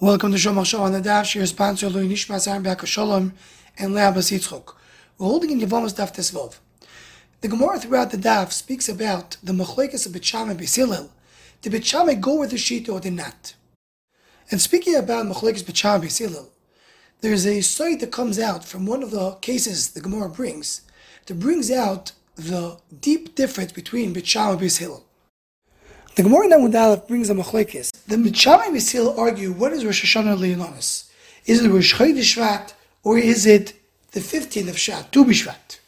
Welcome to Shomach Shalom on the Daf. Your sponsor, Louis Nishmas Aaron Be'aka Shalom and Leah Basitzchok. We're holding in Yavamas Daf Tesvav. The Gemara throughout the Daf speaks about the Machlekes of B'Sham and B'Silil. Did B'Sham go with the Shita or did not? And speaking about Machlekes and B'Silil, there's a story that comes out from one of the cases the Gemara brings that brings out the deep difference between B'Sham and B'Silil. The Gemara in Amud brings a machlekes. The Mitchamai Misil argue what is Rosh Hashanah Leononis? Is it Rosh Chodesh Shvat or is it the 15th of Shvat, Tu B'Shvat?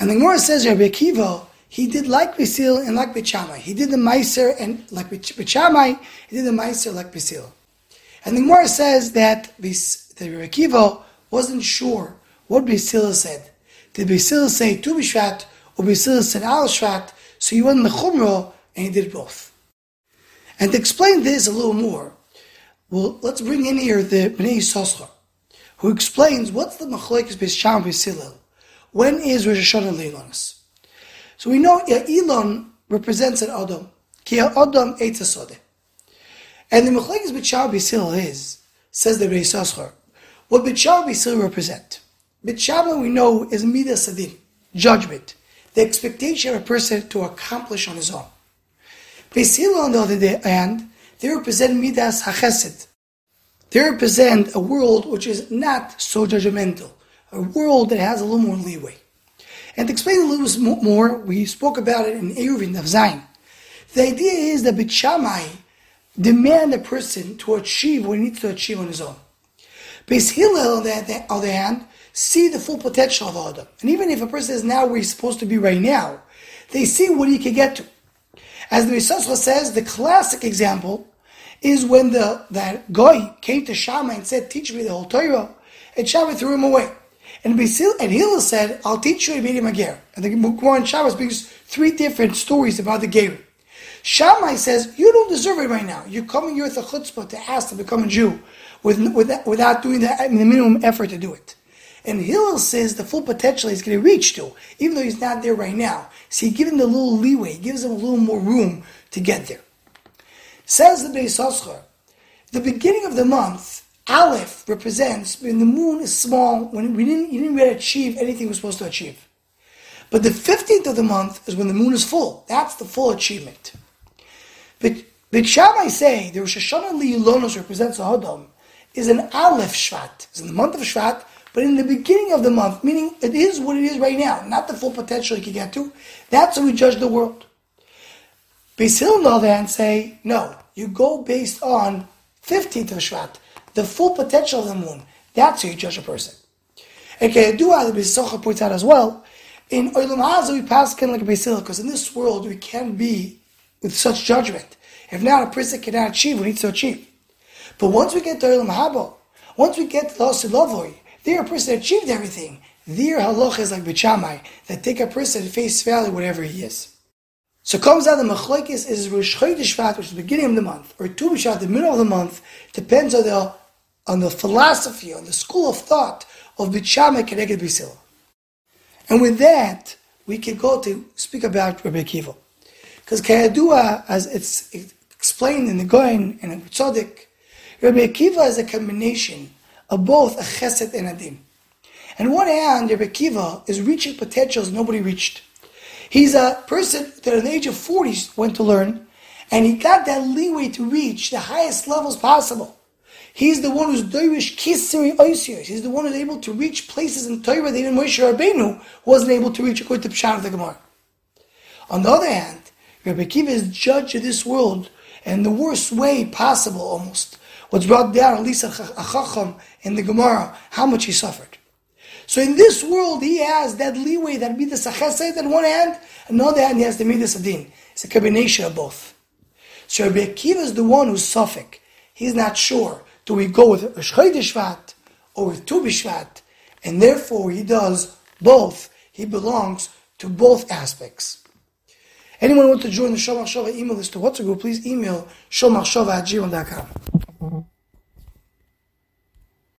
And the Gemara says Rabbi Akiva, he did like Misil and like B'Shamai. He did the Meiser and like B'Shamai, he did the Meiser like Misil. And the Gemara says that, that Rabbi Akiva wasn't sure what Basil said. Did Basil say Tu B'Shvat or Basil said Al Shvat? So he went in the Chumrah and he did both. And to explain this a little more, well, let's bring in here the Bnei Yissaschar, who explains what's the Machlekes B'Sham B'Silel. When is Rosh Hashanah Leilonis? So we know Elon represents an Adam. Ki Adam Eitzasodeh. And the Machlekes B'Sham B'Silel is, says the Bnei Yissaschar, what B'Sham B'Silel represent. B'Sham we know is Midas Adin, judgment, the expectation of a person to accomplish on his own. Beis on the other hand, they represent Midas HaChesed. They represent a world which is not so judgmental, a world that has a little more leeway. And to explain a little bit more, we spoke about it in Eruvin of Zion. The idea is that Beit Shammai demand a person to achieve what he needs to achieve on his own. Beis on the other hand, see the full potential of Adam. And even if a person is now where he's supposed to be right now, they see what he can get to. As the Risascha says, the classic example is when the that guy came to Shammai and said, "Teach me the whole Torah," and Shammai threw him away. And Basil and Hillel said, "I'll teach you a medium Ger." And the Gemara in Shabbos three different stories about the Ger. Shammai says, "You don't deserve it right now. You're coming here with a chutzpah to ask to become a Jew, with, with, without doing the, the minimum effort to do it." And Hillel says the full potential he's going to reach to, even though he's not there right now. So he gives him a little leeway, he gives him a little more room to get there. Says the Beis Hoschar, the beginning of the month, Aleph represents when the moon is small, when we didn't, you didn't really achieve anything we were supposed to achieve. But the 15th of the month is when the moon is full. That's the full achievement. But, but Shammai say the Rosh Hashanah Li'ilonos represents a Hodom is an Aleph Shvat. It's in the month of Shvat, but in the beginning of the month, meaning it is what it is right now, not the full potential you can get to, that's how we judge the world. Beis Hillel, on the other hand, say, no, you go based on 15th of Shvat, the full potential of the moon. That's how you judge a person. And Kedua, the Beis points out as well, in Olam Hazeh we pass kind of like a Beis because in this world we can't be with such judgment. If not, a person cannot achieve what he needs to achieve. But once we get to Olam Haba, once we get to the Lavoi, there, a person achieved everything. There, halach is like b'chamai that take a person at face value, whatever he is. So comes out the machlokes is Rosh Chodesh which is the beginning of the month, or Tu B'Shvat, the middle of the month, depends on the on the philosophy, on the school of thought of B'Shamai Keneged B'Sil. And with that, we can go to speak about Rabbi Akiva. Because Kayadua, as it's explained in the Goin and in Tzaddik, Rabbi Akiva is a combination of both a chesed and a din. And one hand, Rebbe Kiva is reaching potentials nobody reached. He's a person that at the age of 40 went to learn, and he got that leeway to reach the highest levels possible. He's the one who's Doirish Kisiri Oisios. He's the one who's able to reach places in Torah that even Moshe Rabbeinu wasn't able to reach according to Pshat of the Gemara. On the other hand, Rebbe Kiva is judge of this world in the worst way possible almost what's brought down, at least a chacham in the Gemara, how much he suffered. So in this world, he has that leeway, that midas achesed on one hand, and on the other hand, he has the midas adin. It's a combination of both. So Rabbi Akiva is the one who's suffik. He's not sure. Do we go with Shvat or with Tu B'Shvat? And therefore, he does both. He belongs to both aspects. Anyone want to join the Shomachshava email list to WhatsApp group, please email shomachshava at gmail.com.